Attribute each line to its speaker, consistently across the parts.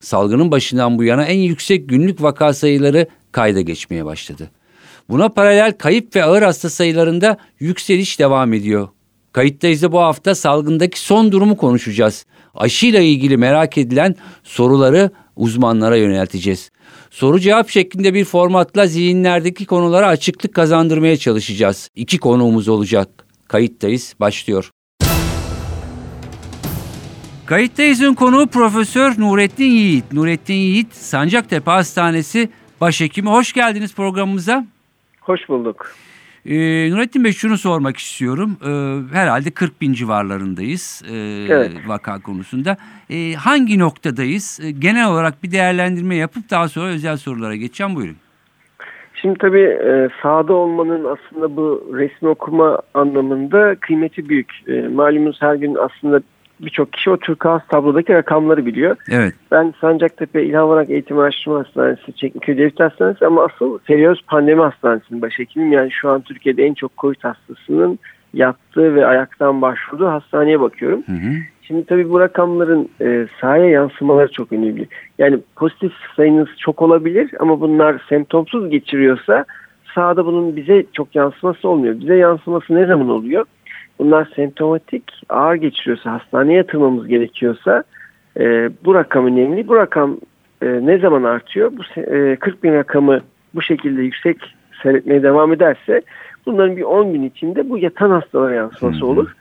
Speaker 1: Salgının başından bu yana en yüksek günlük vaka sayıları kayda geçmeye başladı. Buna paralel kayıp ve ağır hasta sayılarında yükseliş devam ediyor. Kayıttayız da bu hafta salgındaki son durumu konuşacağız. Aşıyla ilgili merak edilen soruları uzmanlara yönelteceğiz. Soru cevap şeklinde bir formatla zihinlerdeki konulara açıklık kazandırmaya çalışacağız. İki konuğumuz olacak. Kayıttayız başlıyor. Kayıttayız'ın konuğu Profesör Nurettin Yiğit. Nurettin Yiğit, Sancaktepe Hastanesi Başhekimi. Hoş geldiniz programımıza.
Speaker 2: Hoş bulduk.
Speaker 1: Ee, Nurettin Bey şunu sormak istiyorum. Ee, herhalde 40 bin civarlarındayız e,
Speaker 2: evet.
Speaker 1: vaka konusunda. Ee, hangi noktadayız? Ee, genel olarak bir değerlendirme yapıp daha sonra özel sorulara geçeceğim. Buyurun.
Speaker 2: Şimdi tabii e, sahada olmanın aslında bu resmi okuma anlamında kıymeti büyük. E, malumunuz her gün aslında birçok kişi o Türk Ağız tablodaki rakamları biliyor.
Speaker 1: Evet.
Speaker 2: Ben Sancaktepe İlhan Varak Eğitim Araştırma Hastanesi, Çekmeköy Devlet Hastanesi ama asıl Seriyoz Pandemi Hastanesi'nin başhekimim. Yani şu an Türkiye'de en çok COVID hastasının yattığı ve ayaktan başvurduğu hastaneye bakıyorum.
Speaker 1: Hı hı.
Speaker 2: Şimdi tabii bu rakamların e, sahaya yansımaları çok önemli. Yani pozitif sayınız çok olabilir ama bunlar semptomsuz geçiriyorsa sahada bunun bize çok yansıması olmuyor. Bize yansıması ne zaman oluyor? Bunlar semptomatik ağır geçiriyorsa, hastaneye yatırmamız gerekiyorsa e, bu rakam önemli. Bu rakam e, ne zaman artıyor? Bu e, 40 bin rakamı bu şekilde yüksek seyretmeye devam ederse bunların bir 10 gün içinde bu yatan hastalara yansıması olur.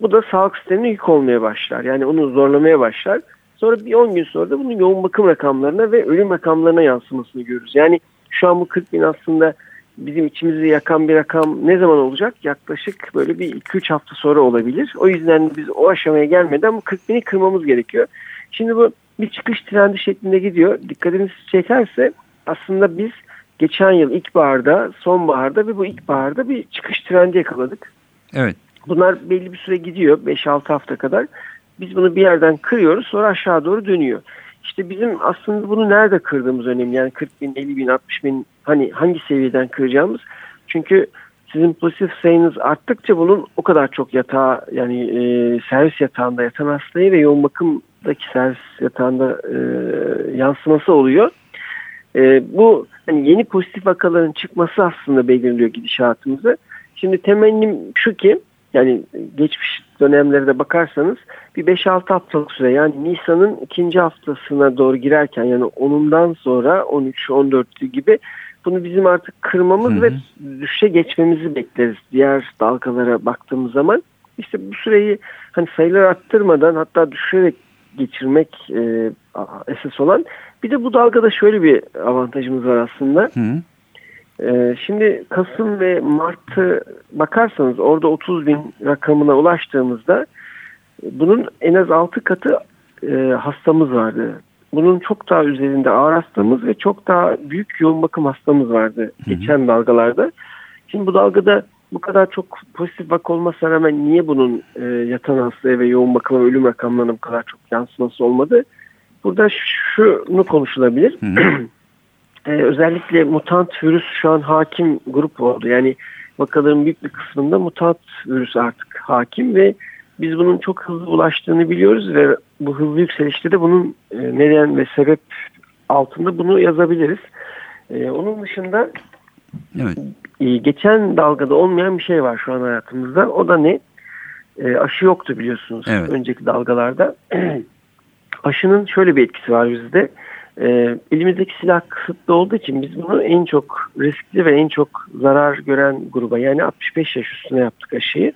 Speaker 2: Bu da sağlık sistemine yük olmaya başlar. Yani onu zorlamaya başlar. Sonra bir 10 gün sonra da bunun yoğun bakım rakamlarına ve ölüm rakamlarına yansımasını görürüz. Yani şu an bu 40 bin aslında bizim içimizi yakan bir rakam ne zaman olacak? Yaklaşık böyle bir 2-3 hafta sonra olabilir. O yüzden biz o aşamaya gelmeden bu 40 bini kırmamız gerekiyor. Şimdi bu bir çıkış trendi şeklinde gidiyor. Dikkatinizi çekerse aslında biz geçen yıl ilkbaharda, sonbaharda ve bu ilkbaharda bir çıkış trendi yakaladık.
Speaker 1: Evet.
Speaker 2: Bunlar belli bir süre gidiyor. 5-6 hafta kadar. Biz bunu bir yerden kırıyoruz sonra aşağı doğru dönüyor. İşte bizim aslında bunu nerede kırdığımız önemli. Yani 40 bin, 50 bin, 60 bin hani hangi seviyeden kıracağımız. Çünkü sizin pozitif sayınız arttıkça bunun o kadar çok yatağı yani e, servis yatağında yatan hastayı ve yoğun bakımdaki servis yatağında e, yansıması oluyor. E, bu hani yeni pozitif vakaların çıkması aslında belirliyor gidişatımızı. Şimdi temennim şu ki yani geçmiş dönemlerde bakarsanız bir 5-6 haftalık süre yani Nisan'ın ikinci haftasına doğru girerken yani onundan sonra 13-14 gibi bunu bizim artık kırmamız hı hı. ve düşüşe geçmemizi bekleriz diğer dalgalara baktığımız zaman. İşte bu süreyi hani sayılar arttırmadan hatta düşürerek geçirmek e, esas olan. Bir de bu dalgada şöyle bir avantajımız var aslında. Hı. Ee, şimdi Kasım ve Mart'ı bakarsanız orada 30 bin rakamına ulaştığımızda bunun en az 6 katı e, hastamız vardı. Bunun çok daha üzerinde ağır hastamız ve çok daha büyük yoğun bakım hastamız vardı geçen dalgalarda. Şimdi bu dalgada bu kadar çok pozitif vaka olmasına rağmen niye bunun e, yatan hastaya ve yoğun bakıma ölüm rakamlarına bu kadar çok yansıması olmadı? Burada şunu konuşulabilir. ee, özellikle mutant virüs şu an hakim grup oldu. Yani vakaların büyük bir kısmında mutant virüs artık hakim ve biz bunun çok hızlı ulaştığını biliyoruz ve bu hızlı yükselişte de bunun e, neden ve sebep altında bunu yazabiliriz. Ee, onun dışında evet. e, geçen dalgada olmayan bir şey var şu an hayatımızda. O da ne? E, aşı yoktu biliyorsunuz evet. önceki dalgalarda. Aşının şöyle bir etkisi var bizde. E, elimizdeki silah kısıtlı olduğu için biz bunu en çok riskli ve en çok zarar gören gruba yani 65 yaş üstüne yaptık aşıyı.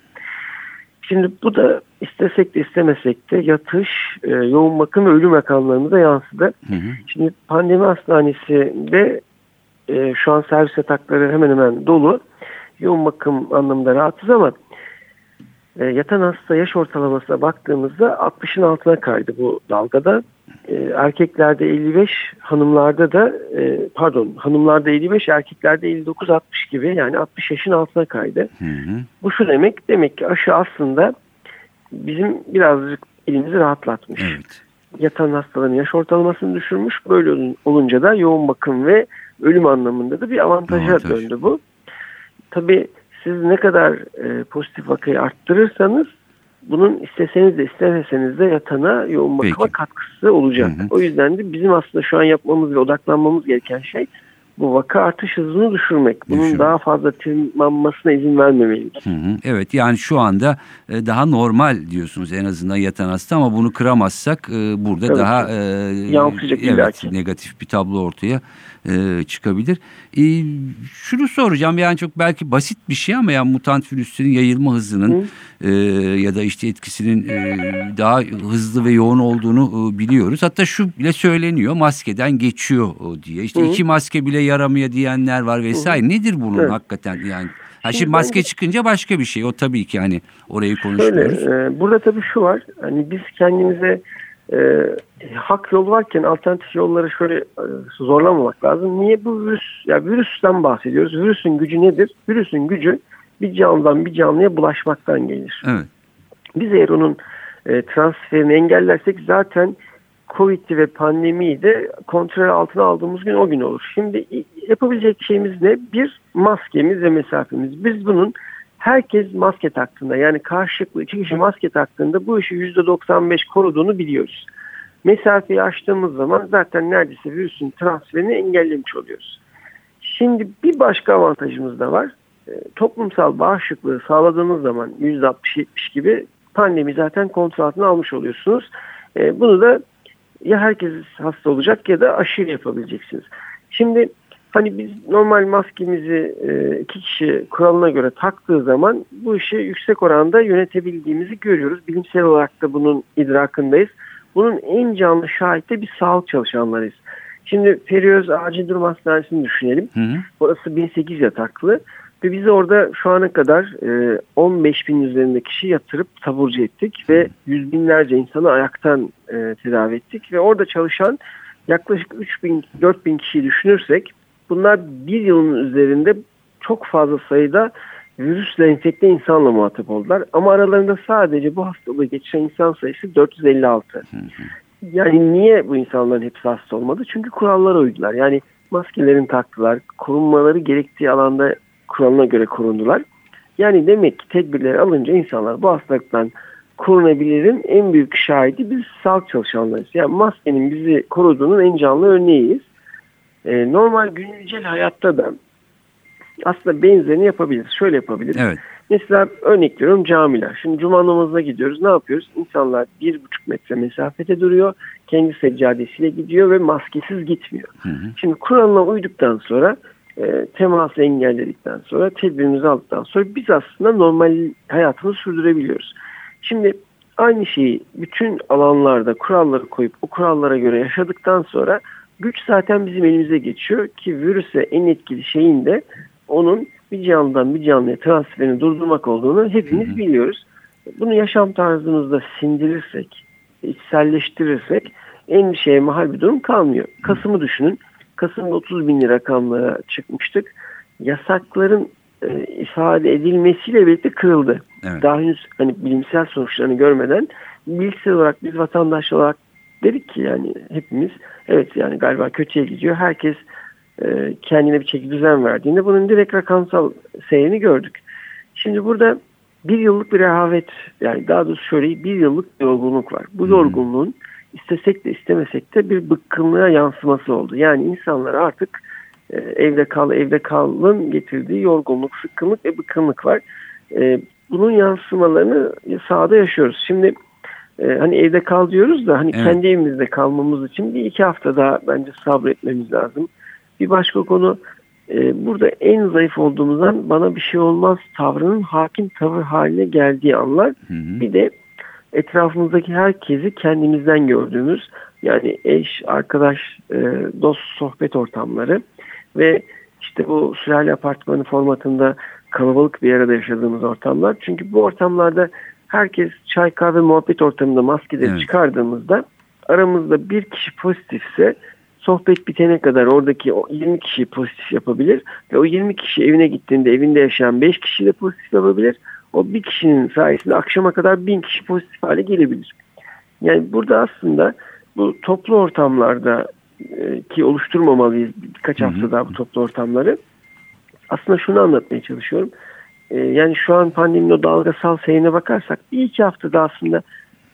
Speaker 2: Şimdi bu da istesek de istemesek de yatış, e, yoğun bakım ve ölüm rakamlarımıza yansıdı. Hı hı. Şimdi pandemi hastanesinde e, şu an servis yatakları hemen hemen dolu. Yoğun bakım anlamında rahatız ama e, yatan hasta yaş ortalamasına baktığımızda 60'ın altına kaydı bu dalgada. E, erkeklerde 55, hanımlarda da e, pardon hanımlarda 55, erkeklerde 59-60 gibi yani 60 yaşın altına kaydı.
Speaker 1: Hı hı.
Speaker 2: Bu şu demek, demek ki aşı aslında bizim birazcık elimizi rahatlatmış.
Speaker 1: Evet.
Speaker 2: Yatan hastaların yaş ortalamasını düşürmüş. Böyle olunca da yoğun bakım ve ölüm anlamında da bir avantaja
Speaker 1: Avantaj.
Speaker 2: döndü bu. Tabii siz ne kadar e, pozitif vakayı arttırırsanız bunun isteseniz de istemeseniz de yatana yoğun bakıma
Speaker 1: Peki.
Speaker 2: katkısı olacak.
Speaker 1: Hı hı.
Speaker 2: O yüzden de bizim aslında şu an yapmamız ve odaklanmamız gereken şey bu vaka artış hızını düşürmek. Bunun
Speaker 1: Düşürmek.
Speaker 2: daha fazla tırmanmasına izin vermemeliyiz.
Speaker 1: Hı hı. Evet yani şu anda e, daha normal diyorsunuz en azından yatan hasta ama bunu kıramazsak e, burada
Speaker 2: Evet.
Speaker 1: daha e, evet, negatif bir tablo ortaya e, çıkabilir. E, şunu soracağım yani çok belki basit bir şey ama yani mutant virüslerin yayılma hızının e, ya da işte etkisinin e, daha hızlı ve yoğun olduğunu e, biliyoruz. Hatta şu bile söyleniyor maskeden geçiyor o diye. İşte
Speaker 2: Hı.
Speaker 1: iki maske bile yaramıyor diyenler var vesaire. Nedir bunun
Speaker 2: Evet.
Speaker 1: hakikaten yani? Ha
Speaker 2: Şimdi
Speaker 1: maske çıkınca başka bir şey. O tabii ki hani orayı
Speaker 2: Şöyle,
Speaker 1: konuşmuyoruz.
Speaker 2: e, burada tabii şu var. Hani biz kendimize e, hak yol varken alternatif yolları şöyle e, zorlamamak lazım. Niye bu virüs? Ya virüsten bahsediyoruz. Virüsün gücü nedir? Virüsün gücü bir canlıdan bir canlıya bulaşmaktan gelir.
Speaker 1: Evet.
Speaker 2: Biz eğer onun e, transferini engellersek zaten Covid'i ve pandemiyi de kontrol altına aldığımız gün o gün olur. Şimdi yapabilecek şeyimiz ne? Bir, maskemiz ve mesafemiz. Biz bunun herkes maske taktığında yani karşılıklı iki kişi maske taktığında bu işi %95 koruduğunu biliyoruz. Mesafeyi aştığımız zaman zaten neredeyse virüsün transferini engellemiş oluyoruz. Şimdi bir başka avantajımız da var. E, toplumsal bağışıklığı sağladığınız zaman %60-70 gibi pandemi zaten kontrol altına almış oluyorsunuz. E, bunu da ya herkes hasta olacak ya da aşı yapabileceksiniz. Şimdi hani biz normal maskemizi e, iki kişi kuralına göre taktığı zaman bu işi yüksek oranda yönetebildiğimizi görüyoruz. Bilimsel olarak da bunun idrakındayız. Bunun en canlı şahit de biz sağlık çalışanlarıyız. Şimdi Feriöz Acil Durum Hastanesi'ni düşünelim.
Speaker 1: Hı hı.
Speaker 2: Orası 1008 yataklı ve biz orada şu ana kadar e, 15 bin üzerinde kişi yatırıp taburcu ettik ve yüz binlerce insanı ayaktan e, tedavi ettik ve orada çalışan yaklaşık 3 bin 4 bin kişiyi düşünürsek bunlar bir yılın üzerinde çok fazla sayıda virüsle enfekte insanla muhatap oldular ama aralarında sadece bu hastalığı geçiren insan sayısı 456. Yani niye bu insanların hepsi hasta olmadı? Çünkü kurallara uydular. Yani maskelerini taktılar, korunmaları gerektiği alanda kuralına göre korundular. Yani demek ki tedbirleri alınca insanlar bu hastalıktan korunabilirin en büyük şahidi biz sağlık çalışanlarıyız. Yani maskenin bizi koruduğunun en canlı örneğiyiz. Ee, normal güncel hayatta da aslında benzerini yapabiliriz. Şöyle yapabiliriz.
Speaker 1: Evet.
Speaker 2: Mesela örnek veriyorum camiler. Şimdi cuma namazına gidiyoruz. Ne yapıyoruz? İnsanlar bir buçuk metre mesafede duruyor. Kendi seccadesiyle gidiyor ve maskesiz gitmiyor.
Speaker 1: Hı hı.
Speaker 2: Şimdi kuralına uyduktan sonra e, teması engelledikten sonra tedbirimizi aldıktan sonra biz aslında normal hayatımızı sürdürebiliyoruz. Şimdi aynı şeyi bütün alanlarda kuralları koyup o kurallara göre yaşadıktan sonra güç zaten bizim elimize geçiyor ki virüse en etkili şeyin de onun bir canlıdan bir canlıya transferini durdurmak olduğunu hepimiz
Speaker 1: Hı hı.
Speaker 2: biliyoruz. Bunu yaşam tarzımızda sindirirsek, içselleştirirsek endişeye mahal bir durum kalmıyor. Kasım'ı düşünün. Kasım'da 30 bin rakamlara çıkmıştık. Yasakların e, ifade edilmesiyle birlikte kırıldı.
Speaker 1: Evet.
Speaker 2: Daha henüz hani bilimsel sonuçlarını görmeden bilgisayar olarak biz vatandaş olarak dedik ki yani hepimiz evet yani galiba kötüye gidiyor. Herkes e, kendine bir çeki düzen verdiğinde bunun direkt rakamsal seyrini gördük. Şimdi burada bir yıllık bir rehavet yani daha doğrusu şöyle bir yıllık bir yorgunluk var. Bu yorgunluğun istesek de istemesek de bir bıkkınlığa yansıması oldu. Yani insanlar artık e, evde kal evde kalın getirdiği yorgunluk, sıkkınlık ve bıkkınlık var. E, bunun yansımalarını sahada yaşıyoruz. Şimdi e, hani evde kal diyoruz da hani
Speaker 1: Evet.
Speaker 2: kendi evimizde kalmamız için bir iki hafta daha bence sabretmemiz lazım. Bir başka konu e, burada en zayıf olduğumuzdan bana bir şey olmaz tavrının hakim tavır haline geldiği anlar.
Speaker 1: Hı hı.
Speaker 2: Bir de etrafımızdaki herkesi kendimizden gördüğümüz yani eş, arkadaş, e, dost sohbet ortamları ve işte bu süreli apartmanı formatında kalabalık bir arada yaşadığımız ortamlar. Çünkü bu ortamlarda herkes çay kahve muhabbet ortamında maskeleri
Speaker 1: Evet.
Speaker 2: çıkardığımızda aramızda bir kişi pozitifse sohbet bitene kadar oradaki o 20 kişi pozitif yapabilir ve o 20 kişi evine gittiğinde evinde yaşayan 5 kişi de pozitif yapabilir. O bir kişinin sayesinde akşama kadar 1000 kişi pozitif hale gelebilir. Yani burada aslında bu toplu ortamlarda e, ki oluşturmamalıyız birkaç hafta daha bu toplu ortamları. Aslında şunu anlatmaya çalışıyorum. E, yani şu an pandeminin o dalgasal seyrine bakarsak bir iki haftada aslında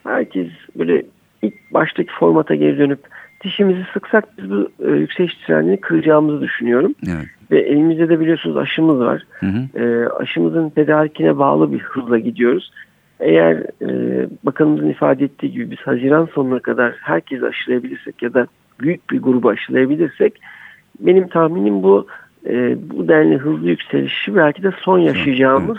Speaker 2: herkes böyle ilk baştaki formata geri dönüp dişimizi sıksak biz bu e, yükseliş trendini kıracağımızı düşünüyorum.
Speaker 1: Evet.
Speaker 2: Ve elimizde de biliyorsunuz aşımız var.
Speaker 1: Hı hı.
Speaker 2: E, aşımızın tedarikine bağlı bir hızla gidiyoruz. Eğer e, bakanımızın ifade ettiği gibi biz Haziran sonuna kadar herkes aşılayabilirsek ya da büyük bir grubu aşılayabilirsek benim tahminim bu e, bu denli hızlı yükselişi belki de son yaşayacağımız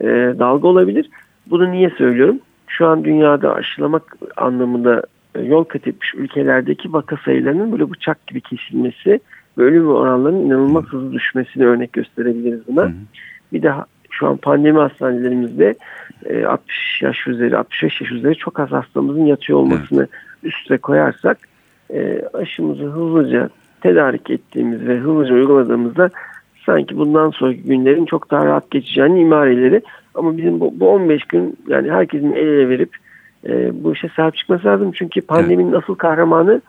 Speaker 2: e, dalga olabilir. Bunu niye söylüyorum? Şu an dünyada aşılamak anlamında e, yol kat etmiş ülkelerdeki vaka sayılarının böyle bıçak gibi kesilmesi ve ölüm oranlarının inanılmaz hızlı düşmesini örnek gösterebiliriz buna. Bir de şu an pandemi hastanelerimizde e, 60 yaş üzeri, 65 yaş üzeri çok az hastamızın yatıyor olmasını üste koyarsak e, aşımızı hızlıca tedarik ettiğimiz ve hızlıca uyguladığımızda sanki bundan sonraki günlerin çok daha rahat geçeceğini imareleri ama bizim bu, bu 15 gün yani herkesin el ele verip e, bu işe sahip çıkması lazım. Çünkü pandeminin asıl kahramanı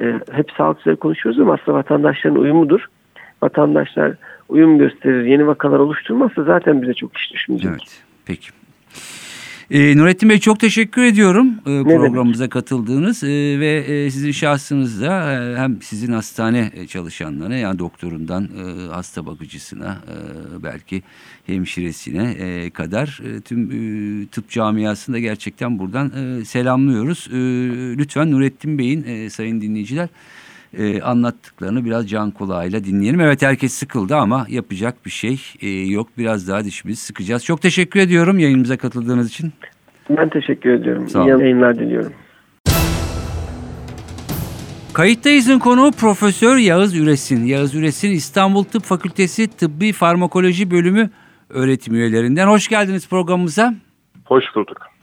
Speaker 2: e, hep sağlıkçıları konuşuyoruz ama aslında vatandaşların uyumudur. Vatandaşlar uyum gösterir, yeni vakalar oluşturmazsa zaten bize çok iş düşmeyecek.
Speaker 1: Evet. Peki. Ee, Nurettin Bey çok teşekkür ediyorum e,
Speaker 2: demek?
Speaker 1: programımıza katıldığınız e, ve e, sizin şahsınızda e, hem sizin hastane çalışanlarına yani doktorundan e, hasta bakıcısına e, belki hemşiresine e, kadar e, tüm e, tıp camiasında gerçekten buradan e, selamlıyoruz. E, lütfen Nurettin Bey'in e, sayın dinleyiciler e, anlattıklarını biraz can kulağıyla dinleyelim. Evet herkes sıkıldı ama yapacak bir şey e, yok. Biraz daha dişimizi sıkacağız. Çok teşekkür ediyorum yayınımıza katıldığınız için.
Speaker 2: Ben teşekkür ediyorum.
Speaker 1: Sağ
Speaker 2: İyi yayınlar diliyorum.
Speaker 1: Kayıttayız'ın konuğu Profesör Yağız Üresin. Yağız Üresin İstanbul Tıp Fakültesi Tıbbi Farmakoloji Bölümü öğretim üyelerinden. Hoş geldiniz programımıza.
Speaker 3: Hoş bulduk.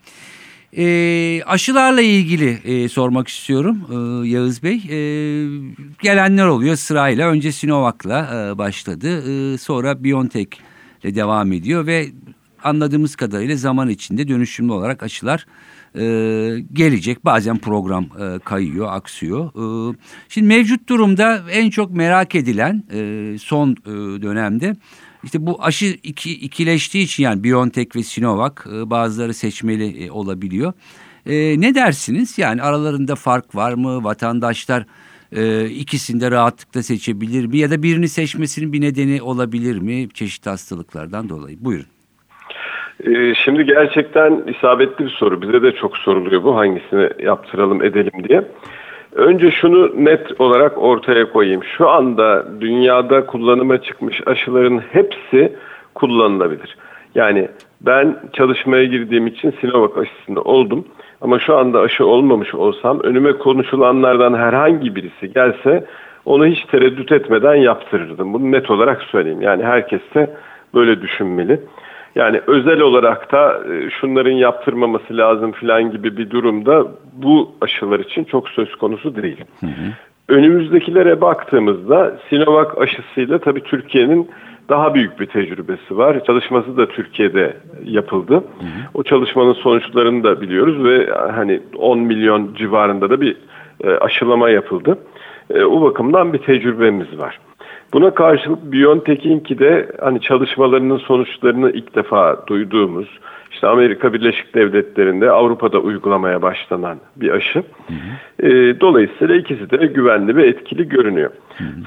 Speaker 1: E, aşılarla ilgili e, sormak istiyorum e, Yağız Bey. E, gelenler oluyor sırayla. Önce Sinovac'la e, başladı. E, sonra BioNTech ile devam ediyor ve anladığımız kadarıyla zaman içinde dönüşümlü olarak aşılar e, gelecek. Bazen program e, kayıyor, aksıyor. E, şimdi mevcut durumda en çok merak edilen e, son e, dönemde işte bu aşı iki, ikileştiği için yani BioNTech ve Sinovac e, bazıları seçmeli e, olabiliyor. E, ne dersiniz? Yani aralarında fark var mı? Vatandaşlar e, ikisini de rahatlıkla seçebilir mi? Ya da birini seçmesinin bir nedeni olabilir mi? Çeşitli hastalıklardan dolayı. Buyurun.
Speaker 3: Ee, şimdi gerçekten isabetli bir soru. Bize de çok soruluyor bu hangisini yaptıralım edelim diye. Önce şunu net olarak ortaya koyayım. Şu anda dünyada kullanıma çıkmış aşıların hepsi kullanılabilir. Yani ben çalışmaya girdiğim için Sinovac aşısında oldum. Ama şu anda aşı olmamış olsam önüme konuşulanlardan herhangi birisi gelse onu hiç tereddüt etmeden yaptırırdım. Bunu net olarak söyleyeyim. Yani herkes de böyle düşünmeli. Yani özel olarak da e, şunların yaptırmaması lazım filan gibi bir durumda bu aşılar için çok söz konusu değil. Önümüzdekilere baktığımızda Sinovac aşısıyla tabii Türkiye'nin daha büyük bir tecrübesi var. Çalışması da Türkiye'de yapıldı. O çalışmanın sonuçlarını da biliyoruz ve hani 10 milyon civarında da bir e, aşılama yapıldı. E, o bakımdan bir tecrübemiz var. Buna karşılık BioNTech'inki de hani çalışmalarının sonuçlarını ilk defa duyduğumuz, işte Amerika Birleşik Devletleri'nde Avrupa'da uygulamaya başlanan bir aşı. E, dolayısıyla ikisi de güvenli ve etkili görünüyor.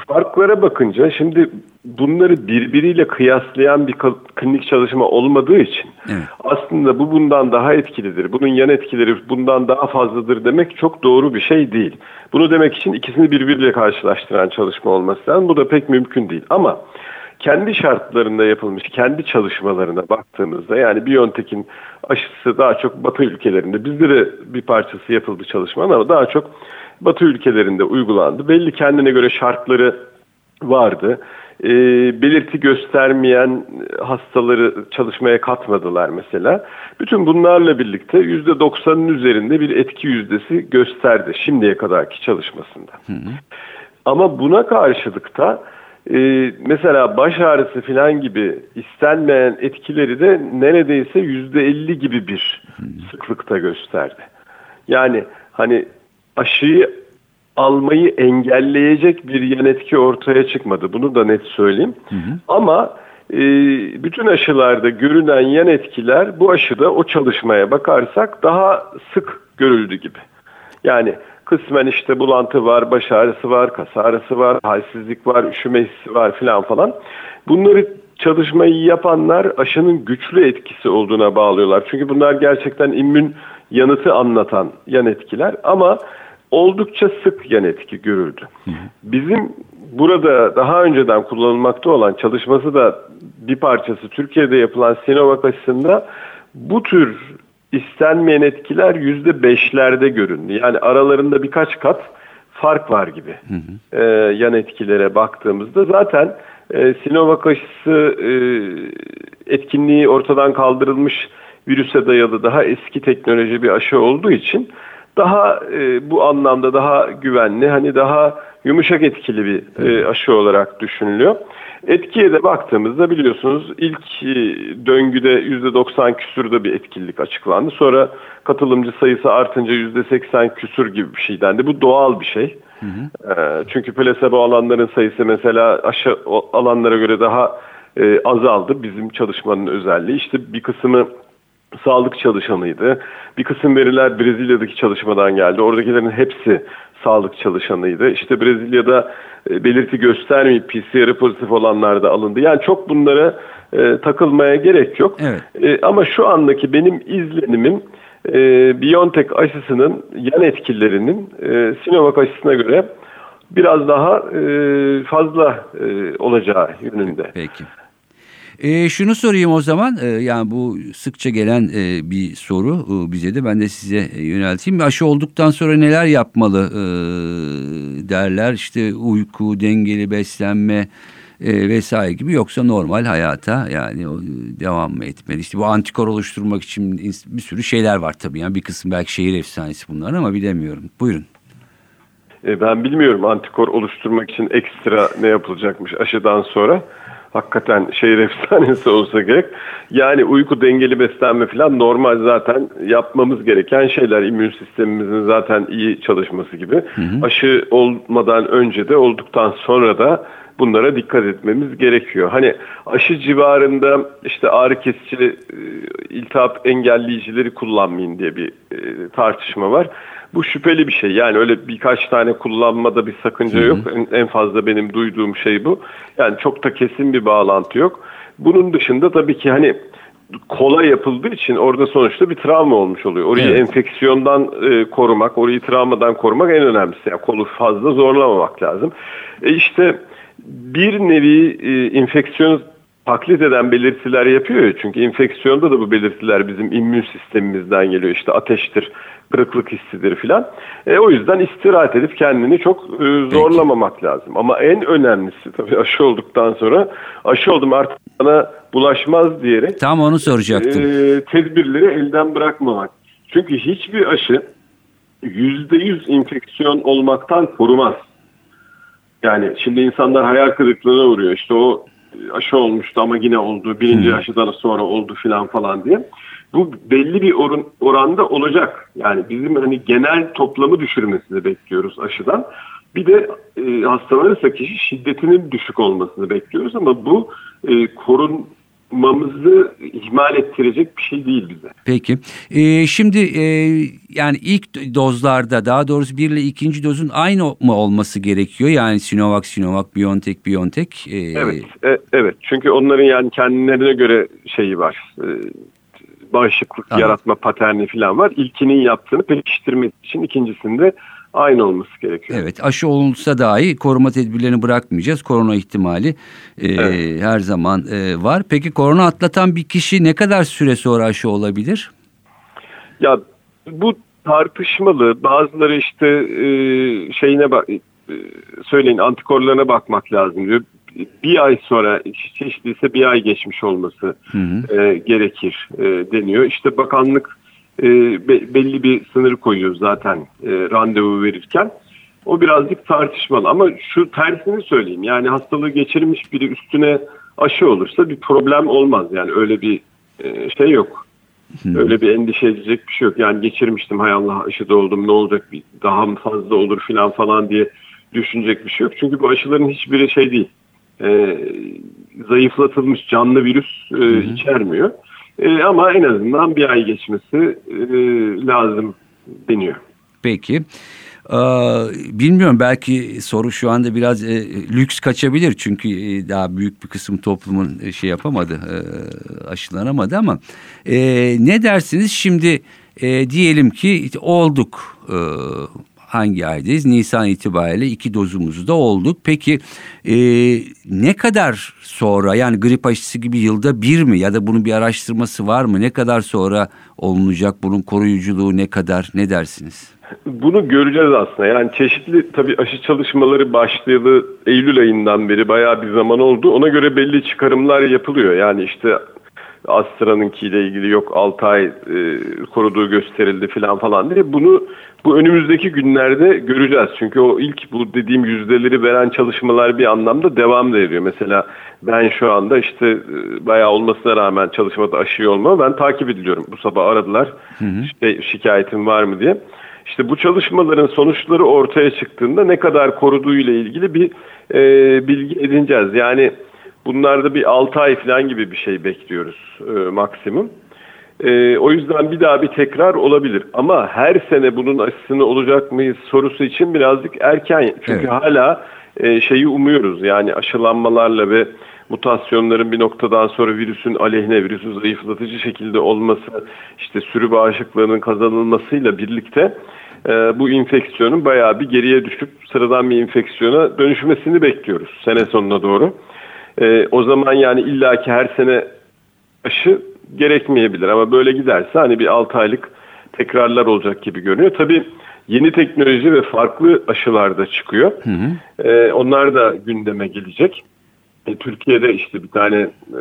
Speaker 3: Farklara bakınca şimdi bunları birbiriyle kıyaslayan bir klinik çalışma olmadığı için
Speaker 1: Evet.
Speaker 3: aslında bu bundan daha etkilidir, bunun yan etkileri bundan daha fazladır demek çok doğru bir şey değil. Bunu demek için ikisini birbiriyle karşılaştıran çalışma olması lazım. Bu da pek mümkün değil. Ama kendi şartlarında yapılmış, kendi çalışmalarına baktığımızda yani BioNTech'in aşısı daha çok Batı ülkelerinde, bizde de bir parçası yapıldı çalışmanın ama daha çok Batı ülkelerinde uygulandı. Belli kendine göre şartları vardı. e, belirti göstermeyen hastaları çalışmaya katmadılar mesela. Bütün bunlarla birlikte %90'ın üzerinde bir etki yüzdesi gösterdi şimdiye kadarki çalışmasında. Hı hı. Ama buna karşılık da e, mesela baş ağrısı falan gibi istenmeyen etkileri de neredeyse %50 gibi bir sıklıkta gösterdi. Yani hani aşıyı almayı engelleyecek bir yan etki ortaya çıkmadı. Bunu da net söyleyeyim. Hı hı. Ama e, bütün aşılarda görünen yan etkiler bu aşıda o çalışmaya bakarsak daha sık görüldü gibi. Yani kısmen işte bulantı var, baş ağrısı var, kas ağrısı var, halsizlik var, üşüme hissi var filan falan. Bunları çalışmayı yapanlar aşının güçlü etkisi olduğuna bağlıyorlar. Çünkü bunlar gerçekten immün yanıtı anlatan yan etkiler ama oldukça sık yan etki görüldü. Bizim burada daha önceden kullanılmakta olan çalışması da bir parçası Türkiye'de yapılan Sinovac aşısında bu tür istenmeyen etkiler yüzde beşlerde göründü. Yani aralarında birkaç kat fark var gibi hı hı. E, yan etkilere baktığımızda zaten e, Sinovac aşısı e, etkinliği ortadan kaldırılmış virüse dayalı daha eski teknoloji bir aşı olduğu için daha e, bu anlamda daha güvenli hani daha yumuşak etkili bir e, aşı olarak düşünülüyor. Etkiye de baktığımızda biliyorsunuz ilk e, döngüde %90 küsürde bir etkinlik açıklandı. Sonra katılımcı sayısı artınca %80 küsür gibi bir şey dendi. Bu doğal bir şey. Hı hı. E, çünkü plasebo alanların sayısı mesela aşı alanlara göre daha e, azaldı. Bizim çalışmanın özelliği. İşte bir kısmı sağlık çalışanıydı. Bir kısım veriler Brezilya'daki çalışmadan geldi. Oradakilerin hepsi sağlık çalışanıydı. İşte Brezilya'da e, belirti göstermeyip PCR pozitif olanlar da alındı. Yani çok bunlara e, takılmaya gerek yok. Evet. E, ama şu andaki benim izlenimim e, BioNTech aşısının yan etkilerinin e, Sinovac aşısına göre biraz daha e, fazla e, olacağı yönünde.
Speaker 1: Peki. E, şunu sorayım o zaman e, yani bu sıkça gelen e, bir soru e, bize de ben de size yönelteyim. Aşı olduktan sonra neler yapmalı e, derler işte uyku, dengeli beslenme e, vesaire gibi yoksa normal hayata yani devam mı etmeli? İşte bu antikor oluşturmak için bir sürü şeyler var tabii yani bir kısım belki şehir efsanesi bunlar ama bilemiyorum. Buyurun.
Speaker 3: E, ben bilmiyorum antikor oluşturmak için ekstra ne yapılacakmış aşıdan sonra hakikaten şehir efsanesi olsa gerek. Yani uyku dengeli beslenme falan normal zaten yapmamız gereken şeyler. İmmün sistemimizin zaten iyi çalışması gibi. Hı hı. Aşı olmadan önce de olduktan sonra da bunlara dikkat etmemiz gerekiyor. Hani aşı civarında işte ağrı kesici, e, iltihap engelleyicileri kullanmayın diye bir e, tartışma var. Bu şüpheli bir şey. Yani öyle birkaç tane kullanmada bir sakınca yok. En, en fazla benim duyduğum şey bu. Yani çok da kesin bir bağlantı yok. Bunun dışında tabii ki hani kolay yapıldığı için orada sonuçta bir travma olmuş oluyor. Orayı evet. enfeksiyondan e, korumak, orayı travmadan korumak en önemlisi. Yani kolu fazla zorlamamak lazım. E işte bir nevi e, infeksiyon taklit eden belirtiler yapıyor çünkü enfeksiyonda da bu belirtiler bizim immün sistemimizden geliyor. İşte ateştir, kırıklık hissidir filan. E, o yüzden istirahat edip kendini çok e, zorlamamak Peki. lazım. Ama en önemlisi tabii aşı olduktan sonra aşı oldum artık bana bulaşmaz diyerek.
Speaker 1: Tam onu soracaktım.
Speaker 3: E, tedbirleri elden bırakmamak. Çünkü hiçbir aşı yüzde yüz infeksiyon olmaktan korumaz. Yani şimdi insanlar hayal kırıklığına uğruyor. İşte o aşı olmuştu ama yine oldu. Birinci hmm. aşıdan sonra oldu filan falan diye. Bu belli bir oran, oranda olacak. Yani bizim hani genel toplamı düşürmesini bekliyoruz aşıdan. Bir de e, hastalanırsa kişi şiddetinin düşük olmasını bekliyoruz ama bu e, korun yapmamızı ihmal ettirecek bir şey değil bize.
Speaker 1: Peki. Ee, şimdi e, yani ilk dozlarda daha doğrusu bir ile ikinci dozun aynı mı olması gerekiyor? Yani Sinovac, Sinovac, BioNTech, BioNTech.
Speaker 3: E... Evet, e, evet. Çünkü onların yani kendilerine göre şeyi var. E, bağışıklık Anladım. yaratma paterni falan var. İlkinin yaptığını pekiştirmek için ikincisinde aynı olması gerekiyor.
Speaker 1: Evet aşı olursa dahi koruma tedbirlerini bırakmayacağız. Korona ihtimali e, evet. her zaman e, var. Peki korona atlatan bir kişi ne kadar süre sonra aşı olabilir?
Speaker 3: Ya bu tartışmalı. Bazıları işte e, şeyine bak e, söyleyin antikorlarına bakmak lazım diyor. bir ay sonra çeşitliyse bir ay geçmiş olması e, gerekir e, deniyor. İşte bakanlık e, be- belli bir sınır koyuyor zaten e, randevu verirken. O birazcık tartışmalı ama şu tersini söyleyeyim. Yani hastalığı geçirmiş biri üstüne aşı olursa bir problem olmaz. Yani öyle bir e, şey yok. Öyle bir endişe edecek bir şey yok. Yani geçirmiştim hay Allah aşıda oldum ne olacak bir daha mı fazla olur filan falan diye düşünecek bir şey yok. Çünkü bu aşıların hiçbiri şey değil. E, zayıflatılmış canlı virüs e, içermiyor. E, ama en azından bir ay geçmesi e, lazım deniyor.
Speaker 1: Peki. Ee, bilmiyorum belki soru şu anda biraz e, lüks kaçabilir çünkü e, daha büyük bir kısım toplumun e, şey yapamadı e, aşılanamadı ama e, ne dersiniz şimdi e, diyelim ki olduk e, hangi aydayız Nisan itibariyle iki dozumuzu da olduk peki e, ne kadar sonra yani grip aşısı gibi yılda bir mi ya da bunun bir araştırması var mı ne kadar sonra olunacak bunun koruyuculuğu ne kadar ne dersiniz?
Speaker 3: Bunu göreceğiz aslında. Yani çeşitli tabii aşı çalışmaları başlayalı Eylül ayından beri bayağı bir zaman oldu. Ona göre belli çıkarımlar yapılıyor. Yani işte Astra'nınkiyle ilgili yok 6 ay e, koruduğu gösterildi falan falan diye. Bunu bu önümüzdeki günlerde göreceğiz. Çünkü o ilk bu dediğim yüzdeleri veren çalışmalar bir anlamda devam da ediyor. Mesela ben şu anda işte e, bayağı olmasına rağmen çalışmada aşı olma ben takip ediliyorum. Bu sabah aradılar. İşte şikayetim var mı diye. İşte bu çalışmaların sonuçları ortaya çıktığında ne kadar koruduğu ile ilgili bir e, bilgi edineceğiz. Yani bunlarda bir 6 ay falan gibi bir şey bekliyoruz e, maksimum. E, o yüzden bir daha bir tekrar olabilir. Ama her sene bunun aşısını olacak mıyız sorusu için birazcık erken. Çünkü
Speaker 1: Evet.
Speaker 3: hala e, şeyi umuyoruz. Yani aşılanmalarla ve mutasyonların bir noktadan sonra virüsün aleyhine, virüsü zayıflatıcı şekilde olması, işte sürü bağışıklığının kazanılmasıyla birlikte e, bu infeksiyonun bayağı bir geriye düşüp sıradan bir infeksiyona dönüşmesini bekliyoruz sene sonuna doğru. E, o zaman yani illaki her sene aşı gerekmeyebilir ama böyle giderse hani bir 6 aylık tekrarlar olacak gibi görünüyor. Tabii yeni teknoloji ve farklı aşılar da çıkıyor. E, onlar da gündeme gelecek. E, Türkiye'de işte bir tane e,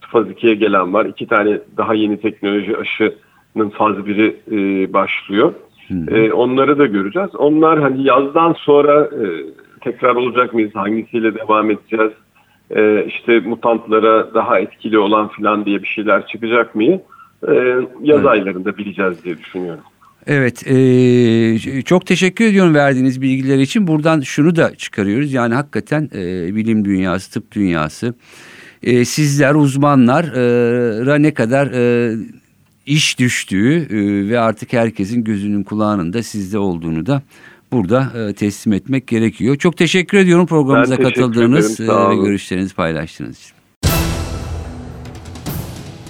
Speaker 3: faz 2'ye gelen var. iki tane daha yeni teknoloji aşının faz 1'i e, başlıyor. E, onları da göreceğiz. Onlar hani yazdan sonra e, tekrar olacak mıyız? Hangisiyle devam edeceğiz? E, işte mutantlara daha etkili olan filan diye bir şeyler çıkacak mı? E, yaz
Speaker 1: Evet.
Speaker 3: aylarında bileceğiz diye düşünüyorum.
Speaker 1: Evet, eee, çok teşekkür ediyorum verdiğiniz bilgiler için. Buradan şunu da çıkarıyoruz. Yani hakikaten eee, bilim dünyası, tıp dünyası, eee, sizler uzmanlara ne kadar eee, iş düştüğü eee, ve artık herkesin gözünün kulağının da sizde olduğunu da burada eee, teslim etmek gerekiyor. Çok teşekkür ediyorum programımıza
Speaker 3: teşekkür
Speaker 1: katıldığınız eee, ve görüşlerinizi paylaştığınız için.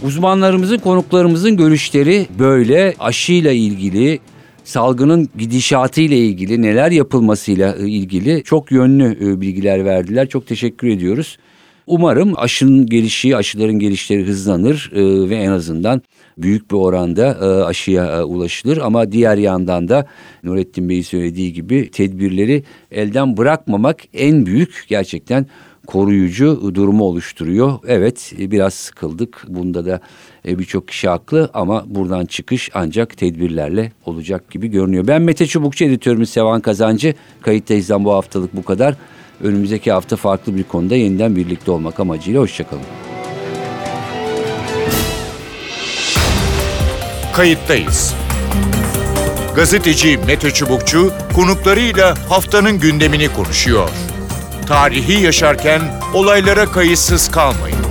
Speaker 1: Uzmanlarımızın, konuklarımızın görüşleri böyle aşıyla ilgili, salgının gidişatıyla ilgili, neler yapılmasıyla e, ilgili çok yönlü e, bilgiler verdiler. Çok teşekkür ediyoruz. Umarım aşının gelişi, aşıların gelişleri hızlanır e, ve en azından büyük bir oranda e, aşıya e, ulaşılır. Ama diğer yandan da Nurettin Bey'in söylediği gibi tedbirleri elden bırakmamak en büyük gerçekten koruyucu durumu oluşturuyor. Evet e, biraz sıkıldık. Bunda da e, birçok kişi haklı ama buradan çıkış ancak tedbirlerle olacak gibi görünüyor. Ben Mete Çubukçu editörümüz Sevan Kazancı. Kayıttayızdan bu haftalık bu kadar. Önümüzdeki hafta farklı bir konuda yeniden birlikte olmak amacıyla hoşçakalın.
Speaker 4: Kayıttayız. Gazeteci Mete Çubukçu konuklarıyla haftanın gündemini konuşuyor. Tarihi yaşarken olaylara kayıtsız kalmayın.